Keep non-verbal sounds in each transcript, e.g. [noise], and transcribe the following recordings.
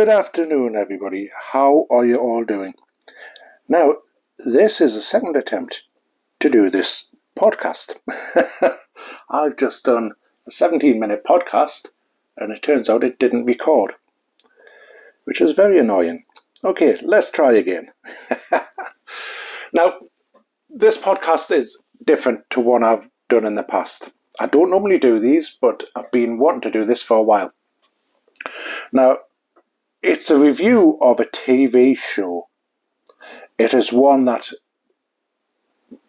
Good afternoon, everybody. How are you all doing? Now, this is a second attempt to do this podcast. [laughs] I've just done a 17 minute podcast and it turns out it didn't record, which is very annoying. Okay, let's try again. [laughs] now, this podcast is different to one I've done in the past. I don't normally do these, but I've been wanting to do this for a while. Now, it's a review of a TV show. It is one that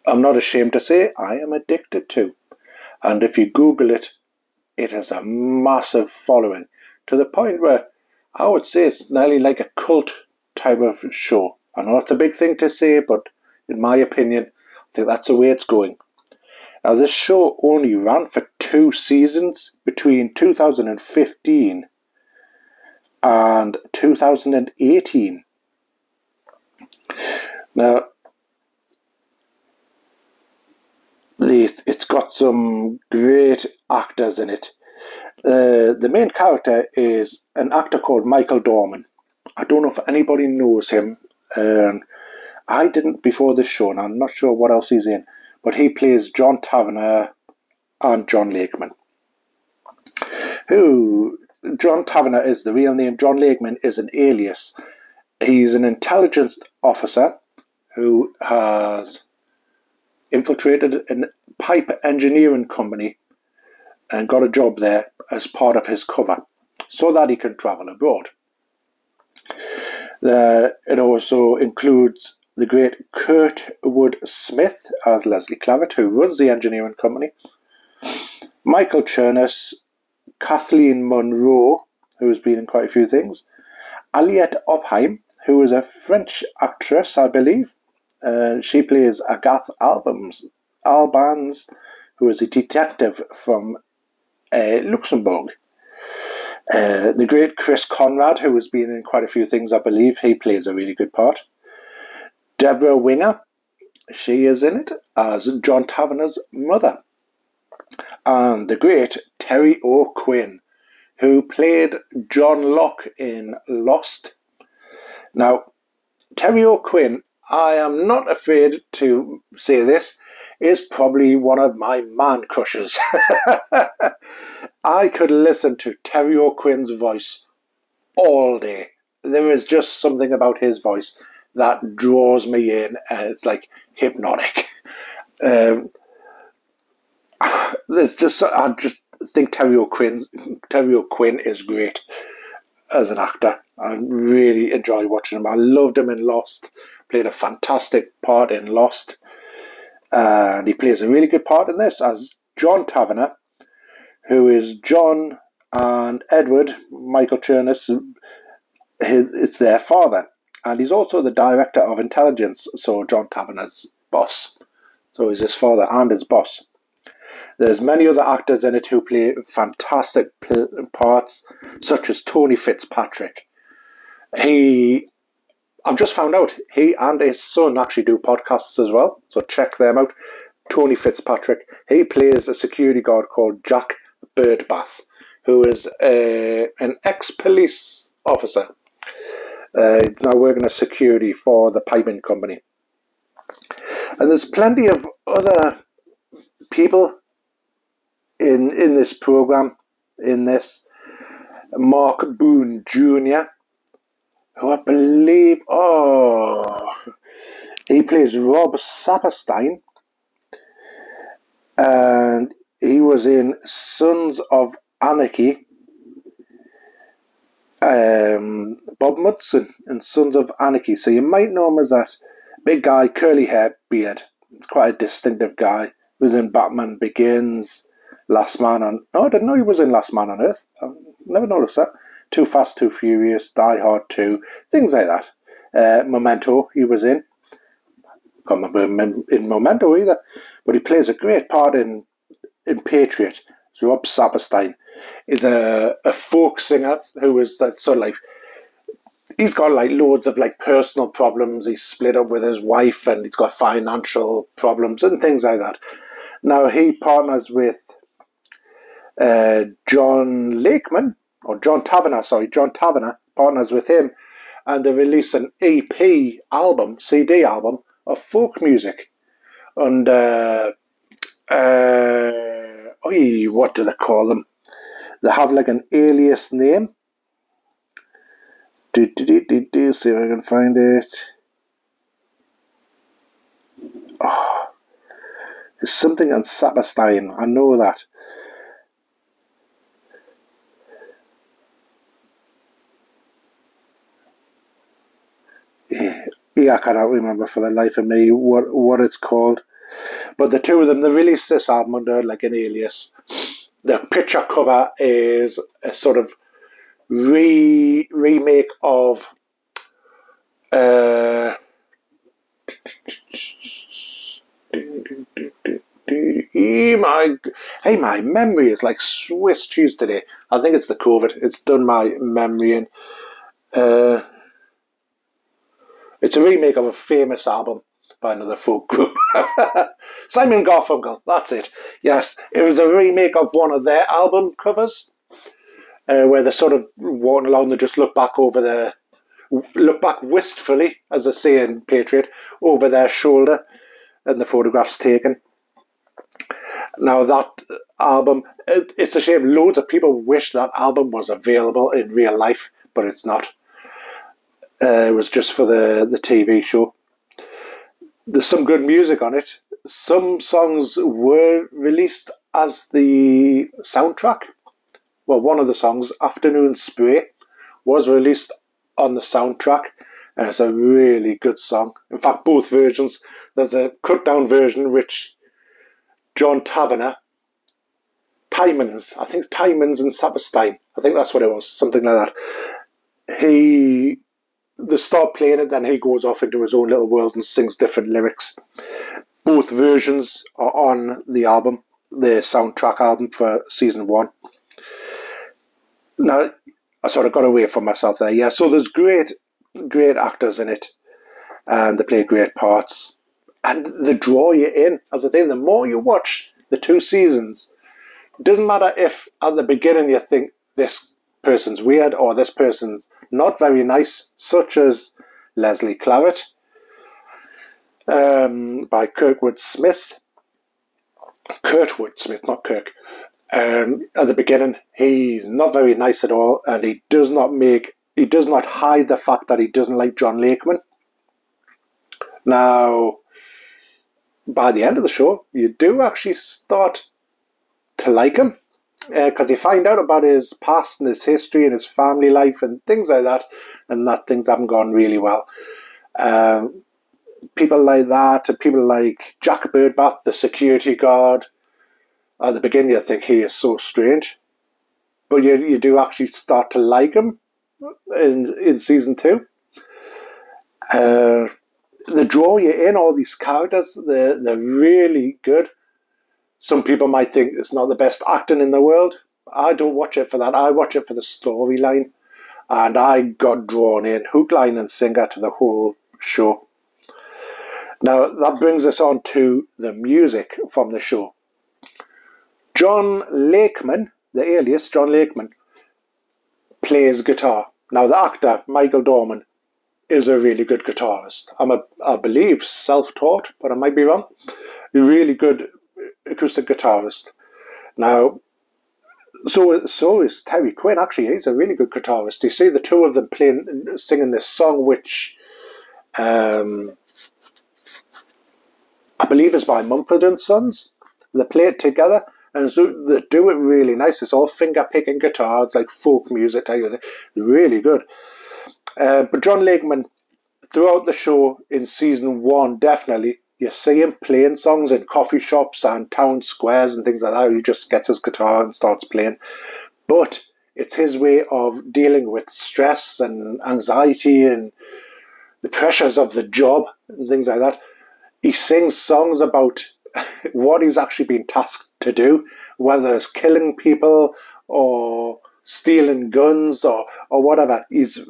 I'm not ashamed to say I am addicted to. And if you Google it, it has a massive following to the point where I would say it's nearly like a cult type of show. I know it's a big thing to say, but in my opinion, I think that's the way it's going. Now, this show only ran for two seasons between 2015 and 2018. Now, it's got some great actors in it. Uh, the main character is an actor called Michael Dorman. I don't know if anybody knows him. Um, I didn't before this show, and I'm not sure what else he's in. But he plays John Taverner and John Lakeman, who John Taverner is the real name. John Lakeman is an alias. He's an intelligence officer who has infiltrated a pipe engineering company and got a job there as part of his cover so that he can travel abroad. Uh, it also includes the great Kurtwood Smith as Leslie Claret, who runs the engineering company, Michael Chernus Kathleen Munroe, who has been in quite a few things, Aliette Opheim, who is a French actress, I believe. Uh, she plays Agathe Albans, Albans, who is a detective from uh, Luxembourg. Uh, the great Chris Conrad, who has been in quite a few things, I believe, he plays a really good part. Debra Winger, she is in it as John Taverner's mother and the great Terry O'Quinn, who played John Locke in Lost. Now, Terry O'Quinn, I am not afraid to say this, is probably one of my man crushes. [laughs] I could listen to Terry O'Quinn's voice all day. There is just something about his voice that draws me in, and it's like hypnotic. [laughs] Um, there's just I just think Terry O'Quinn Terry O'Quinn is great as an actor. I really enjoy watching him. I loved him in Lost. Played a fantastic part in Lost, and he plays a really good part in this as John Tavener, who is John and Edward Michael Chernus. It's their father, and he's also the director of intelligence. So John Tavener's boss. So he's his father and his boss. There's many other actors in it who play fantastic parts, such as Tony Fitzpatrick. He, I've just found out, he and his son actually do podcasts as well, so check them out. Tony Fitzpatrick, he plays a security guard called Jack Birdbath, who is a, an ex-police officer. Uh, he's now working as security for the piping company. And there's plenty of other people in in this program, in this Mark Boone Jr., who I believe, oh, he plays Rob Saperstein, and he was in Sons of Anarchy. Um, Bob Munson in Sons of Anarchy. So you might know him as that big guy, curly hair, beard. It's quite a distinctive guy. He was in Batman Begins, Last Man on. Oh, I didn't know he was in Last Man on Earth. I never noticed that. Too Fast, Too Furious, Die Hard 2, things like that. Uh, Memento, he was in. Can't remember in Memento either. But he plays a great part in in Patriot. So Rob Saperstein is a, a folk singer who is that sort of like he's got like loads of like personal problems. He's split up with his wife and he's got financial problems and things like that. Now he partners with uh, John Lakeman, or John Tavener, sorry, John Tavener, partners with him, and they released an EP album, CD album of folk music. And uh, uh, oy, what do they call them? They have like an alias name. Do, do, do, do, do, see if I can find it. Oh, there's something on Saperstein. I know that. Yeah, I cannot remember for the life of me what what it's called. But the two of them, they released this album under like an alias. The picture cover is a sort of re remake of uh, my hey my memory is like Swiss cheese today. I think it's the COVID. It's done my memory in. Uh, it's a remake of a famous album by another folk group. [laughs] Simon Garfunkel, that's it. Yes, it was a remake of one of their album covers, uh, where they're sort of walking along, they just look back over their, look back wistfully, as they say in Patriot, over their shoulder, and the photograph's taken. Now that album, it, it's a shame. Loads of people wish that album was available in real life, but it's not. Uh, was just for the, the TV show. There's some good music on it. Some songs were released as the soundtrack. Well, one of the songs, Afternoon Spray, was released on the soundtrack, and it's a really good song. In fact, both versions. There's a cut down version which John Taverner, Tymons, I think Tymons and Saperstein, I think that's what it was, something like that. He they start playing it, then he goes off into his own little world and sings different lyrics. Both versions are on the album, the soundtrack album for season one. Now, I sort of got away from myself there. Yeah, so there's great, great actors in it, and they play great parts, and they draw you in. As I think, the more you watch the two seasons, it doesn't matter if at the beginning you think this person's weird or this person's not very nice, such as Leslie Claret um, by Kirkwood Smith. Kurtwood Smith, not Kirk. Um, at the beginning, he's not very nice at all, and he does not make he does not hide the fact that he doesn't like John Lakeman. Now, by the end of the show, you do actually start to like him because uh, you find out about his past and his history and his family life and things like that, and that things haven't gone really well. Um, people like that, and people like Jack Birdbath, the security guard. At the beginning, you think he is so strange, but you you do actually start to like him in in season two. Uh, they draw you in all these characters. They're they're really good some people might think it's not the best acting in the world. I don't watch it for that. I watch it for the storyline. And I got drawn in hook, line, and sinker to the whole show. Now, that brings us on to the music from the show. John Lakeman, the alias John Lakeman, plays guitar. Now, the actor, Michael Dorman, is a really good guitarist. I'm a, I believe, self-taught, but I might be wrong. Really good acoustic guitarist. Now, so so is Terry Quinn. Actually, he's a really good guitarist. You see the two of them playing, singing this song, which um, I believe is by Mumford and Sons. They play it together, and so they do it really nice. It's all finger picking guitars, like folk music. Really good. Uh, but John Lakeman, throughout the show in season one, definitely you see him playing songs in coffee shops and town squares and things like that. He just gets his guitar and starts playing. But it's his way of dealing with stress and anxiety and the pressures of the job and things like that. He sings songs about [laughs] what he's actually been tasked to do, whether it's killing people or stealing guns or, or whatever. He's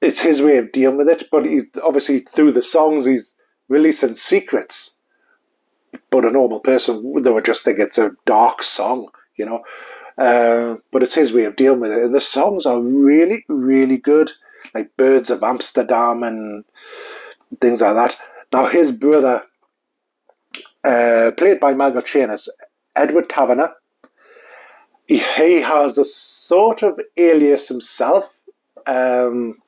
it's his way of dealing with it, but he's obviously through the songs he's releasing secrets. But a normal person, they would just think it's a dark song, you know. Uh, but it's his way of dealing with it. And the songs are really, really good, like Birds of Amsterdam and things like that. Now, his brother, uh, played by Michael Chernus, Edward Taverner, he, he has a sort of alias himself. Um,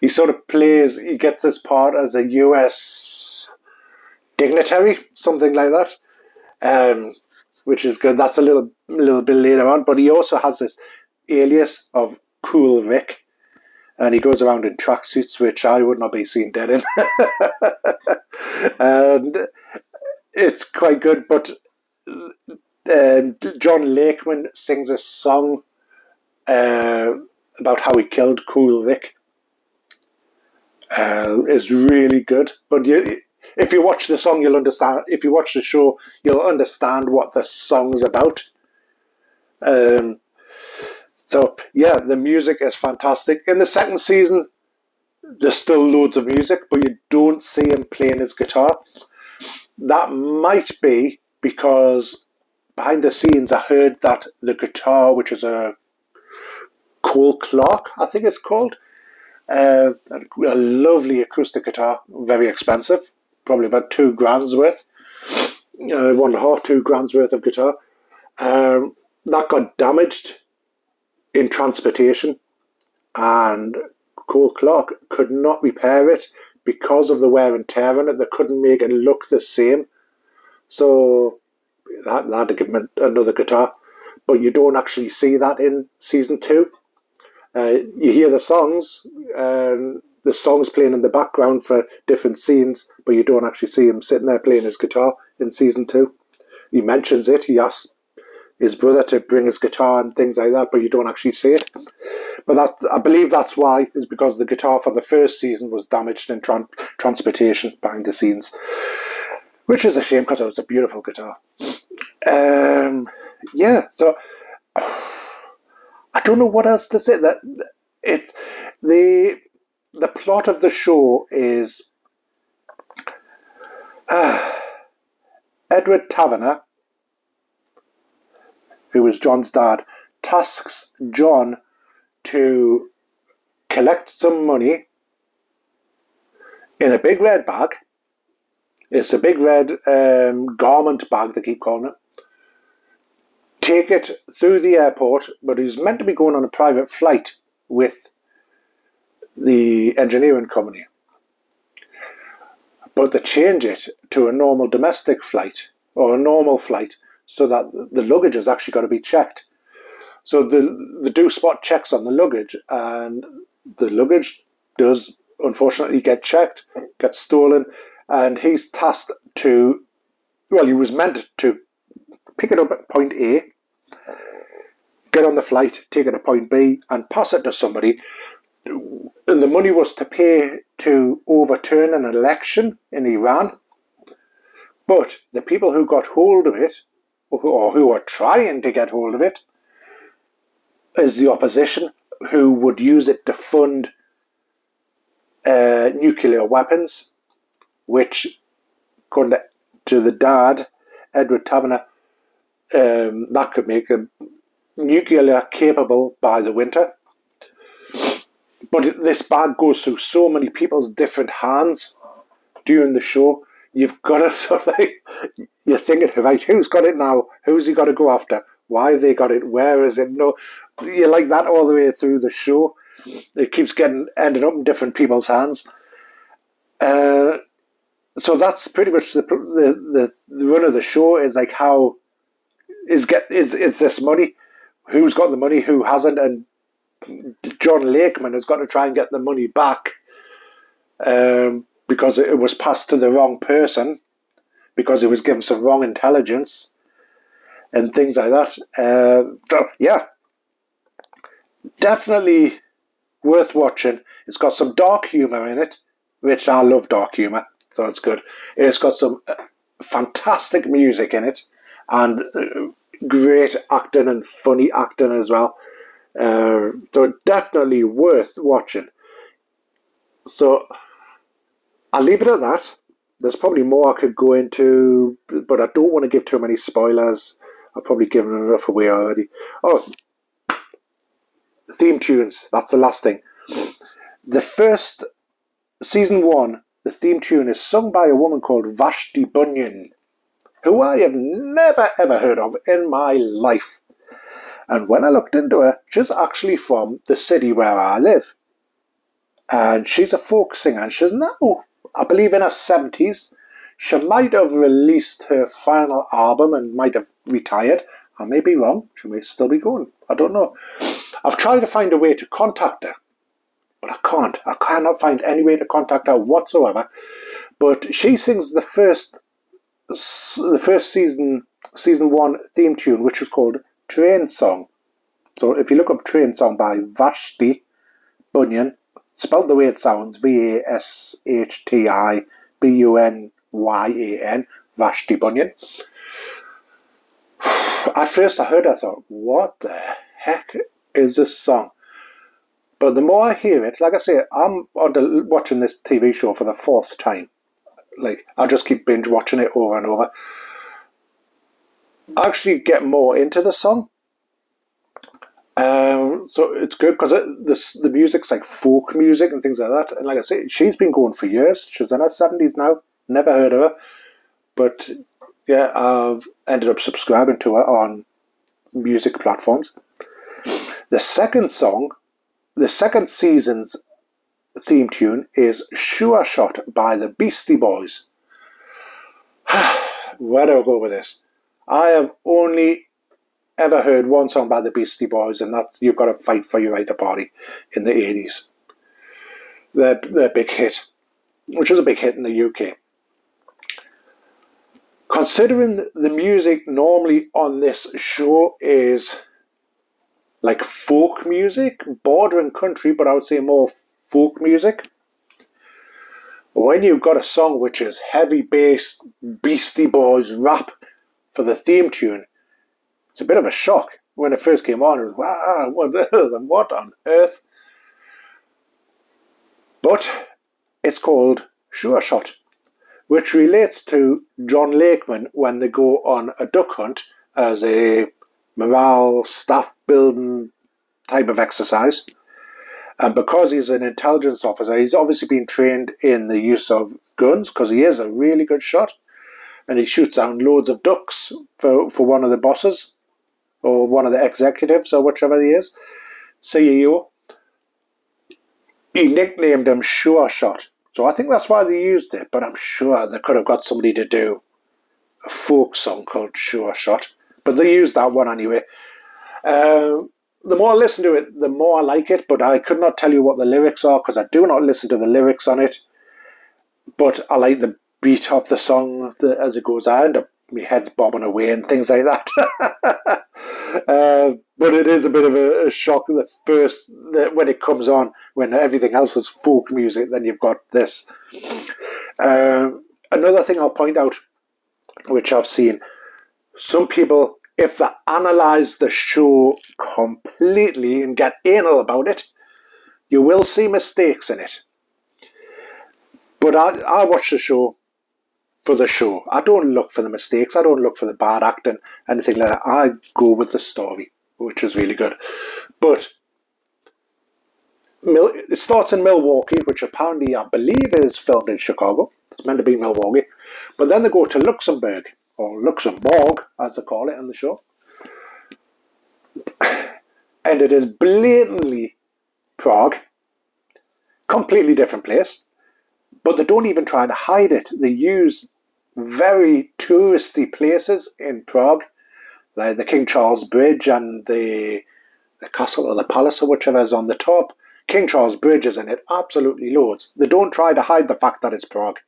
he sort of plays, he gets this part as a US dignitary, something like that, um, which is good. That's a little, little bit later on, but he also has this alias of Cool Vic, and he goes around in tracksuits, which I would not be seen dead in. [laughs] and it's quite good, but um, John Lakeman sings a song uh, about how he killed Cool Vic. Uh, is really good, but you, if you watch the song, you'll understand. If you watch the show, you'll understand what the song's about. Um, so yeah, the music is fantastic. In the second season, there's still loads of music, but you don't see him playing his guitar. That might be because behind the scenes, I heard that the guitar, which is a Cole Clark, I think it's called, uh, a lovely acoustic guitar, very expensive, probably about two grand's worth, uh, one and a half, two grand's worth of guitar. Um, that got damaged in transportation, and Cole Clark could not repair it because of the wear and tear on it. They couldn't make it look the same. So that, had to give another guitar. But you don't actually see that in season two. Uh, you hear the songs, and the songs playing in the background for different scenes, but you don't actually see him sitting there playing his guitar in season two. He mentions it. He asks his brother to bring his guitar and things like that, but you don't actually see it. But that I believe that's why is because the guitar from the first season was damaged in tran- transportation behind the scenes, which is a shame because it was a beautiful guitar. Um, yeah, so I don't know what else to say. That it's the the plot of the show is uh, [sighs] Edward Taverner, who was John's dad, tasks John to collect some money in a big red bag. It's a big red um, garment bag, they keep calling it take it through the airport, but he's meant to be going on a private flight with the engineering company. But they change it to a normal domestic flight or a normal flight so that the luggage has actually got to be checked. So the, the do spot checks on the luggage, and the luggage does unfortunately get checked, gets stolen, and he's tasked to, well, he was meant to pick it up at point A, get on the flight, take it to point B, and pass it to somebody. And the money was to pay to overturn an election in Iran. But the people who got hold of it, or who are trying to get hold of it, is the opposition who would use it to fund uh, nuclear weapons, which, according to the dad, Edward Taverner, um, that could make them nuclear capable by the winter. But this bag goes through so many people's different hands during the show. You've got to [laughs] sort of like, you're thinking, right, who's got it now? Who's he got to go after? Why have they got it? Where is it? No, you're like that all the way through the show. It keeps getting ending up in different people's hands. Uh, so that's pretty much the, the the run of the show. Is like how is get is is this money? Who's got the money? Who hasn't? And John Lakeman has got to try and get the money back um, because it was passed to the wrong person because he was given some wrong intelligence and things like that. Uh, yeah, definitely worth watching. It's got some dark humour in it, which I love dark humour, so it's good. It's got some uh, fantastic music in it and uh, great acting and funny acting as well. Uh, so definitely worth watching. So I'll leave it at that. There's probably more I could go into, but I don't want to give too many spoilers. I've probably given enough away already. Oh, theme tunes. That's the last thing. The first season one, the theme tune is sung by a woman called Vashti Bunyan, who I have never ever heard of in my life. And when I looked into her, she's actually from the city where I live. And she's a folk singer, and she's now, I believe, in her 70s. She might have released her final album and might have retired. I may be wrong. She may still be going. I don't know. I've tried to find a way to contact her, but I can't. I cannot find any way to contact her whatsoever. But she sings the first, the first season, season one theme tune, which is called Train Song. So if you look up Train Song by Vashti Bunyan, spelled the way it sounds, V A S H T I B U N Y A N, Vashti Bunyan. At first I heard I thought, what the heck is this song? But the more I hear it, like I say, I'm watching this TV show for the fourth time. Like, I just keep binge watching it over and over. I actually get more into the song. Um, so it's good because it, the, the music's like folk music and things like that. And like I say, she's been going for years. She's in her 70s now. Never heard of her. But yeah, I've ended up subscribing to her on music platforms. The second song, the second season's theme tune is Sure Shot by the Beastie Boys. [sighs] Where do I go with this? I have only ever heard one song by the Beastie Boys, and that's You've Got to Fight for Your Right to Party in the 80s. Their, their big hit, which was a big hit in the UK. Considering the music normally on this show is like folk music, bordering country, but I would say more folk music. When you've got a song which is heavy bass, Beastie Boys rap for the theme tune, it's a bit of a shock. When it first came on, it was, wow, what, what on earth? But it's called Sure Shot, which relates to John Lakeman when they go on a duck hunt as a morale, staff building type of exercise. And because he's an intelligence officer, he's obviously been trained in the use of guns because he is a really good shot. And he shoots down loads of ducks for, for one of the bosses or one of the executives or whichever he is, CEO. He nicknamed him Sure Shot. So I think that's why they used it, but I'm sure they could have got somebody to do a folk song called Sure Shot. But they used that one anyway. Uh, the more I listen to it, the more I like it, but I could not tell you what the lyrics are because I do not listen to the lyrics on it. But I like the beat of the song as it goes. I end up my head's bobbing away and things like that. [laughs] uh, but it is a bit of a, a shock the first the, when it comes on when everything else is folk music. Then you've got this. Uh, another thing I'll point out, which I've seen, some people if they analyze the show completely and get anal about it, you will see mistakes in it. But I, I watch the show for the show. I don't look for the mistakes. I don't look for the bad acting, anything like that. I go with the story, which is really good. But it starts in Milwaukee, which apparently I believe is filmed in Chicago. It's meant to be Milwaukee. But then they go to Luxembourg, or Luxembourg, as they call it in the show. And it is blatantly Prague, completely different place, but they don't even try to hide it. They use very touristy places in Prague, like the King Charles Bridge and the the castle or the palace or whichever is on the top. King Charles Bridge is in it, absolutely loads. They don't try to hide the fact that it's Prague,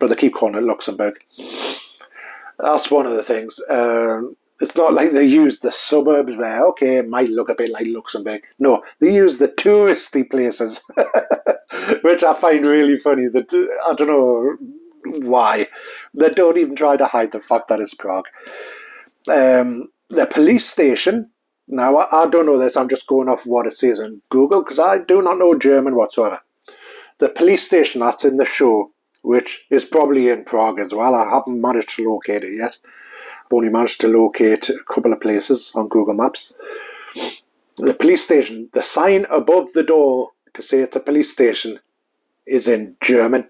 but they keep calling it Luxembourg. That's one of the things. Um, it's not like they use the suburbs where, okay, it might look a bit like Luxembourg. No, they use the touristy places, [laughs] which I find really funny. That I don't know why. They don't even try to hide the fact that it's Prague. Um, the police station, now I, I don't know this, I'm just going off what it says on Google because I do not know German whatsoever. The police station that's in the show, which is probably in Prague as well, I haven't managed to locate it yet. I've only managed to locate a couple of places on Google Maps. The police station, the sign above the door to say it's a police station is in German,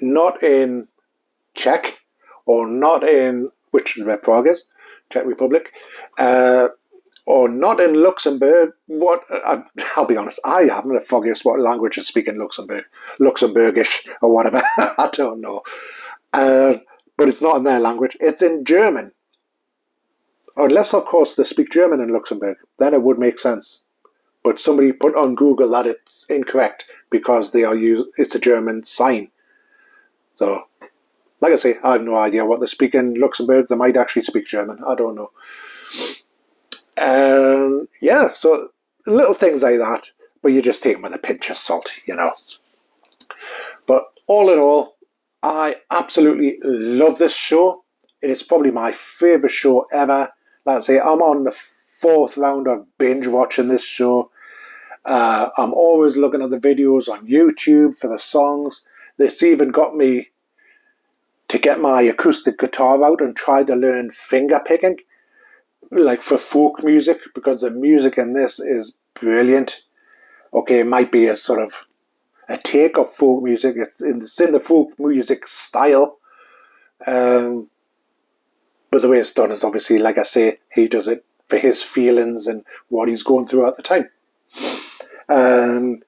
not in Czech or not in, which is where Prague is, Czech Republic, uh, or not in Luxembourg. What I, will be honest, I haven't the foggiest what language is speaking Luxembourg, Luxembourgish or whatever. [laughs] I don't know. Uh, but it's not in their language. It's in German. Unless, of course, they speak German in Luxembourg, then it would make sense. But somebody put on Google that it's incorrect because they are use it's a German sign. So, like I say, I have no idea what they speak in Luxembourg. They might actually speak German. I don't know. Um, yeah, so little things like that, but you just take them with a pinch of salt, you know. But all in all, I absolutely love this show. It is probably my favourite show ever. I say, I'm on the fourth round of binge watching this show. Uh, I'm always looking at the videos on YouTube for the songs. This even got me to get my acoustic guitar out and try to learn finger picking, like for folk music, because the music in this is brilliant. Okay, it might be a sort of a take of folk music. It's in, it's in the folk music style. Um, but the way it's done is obviously, like I say, he does it for his feelings and what he's going through at the time. And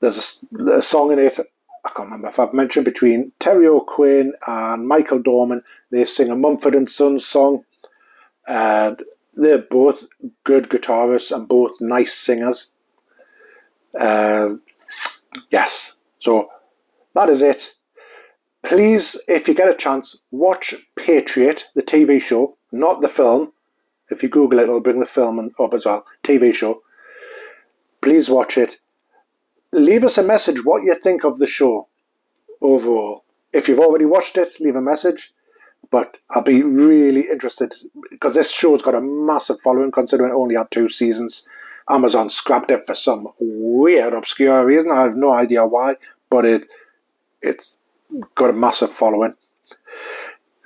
there's a, a song in it, I can't remember if I've mentioned, between Terry O'Quinn and Michael Dorman. They sing a Mumford and Sons song. And they're both good guitarists and both nice singers. Uh, yes. So that is it. Please, if you get a chance, watch Patriot, the TV show, not the film. If you Google it, it'll bring the film up as well. TV show. Please watch it. Leave us a message what you think of the show overall. If you've already watched it, leave a message. But I'll be really interested because this show's got a massive following considering it only had two seasons. Amazon scrapped it for some weird, obscure reason. I have no idea why, but it it's got a massive following.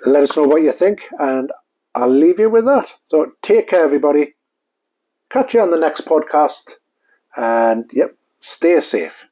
Let us know what you think, and I'll leave you with that. So take care, everybody. Catch you on the next podcast, and yep, stay safe.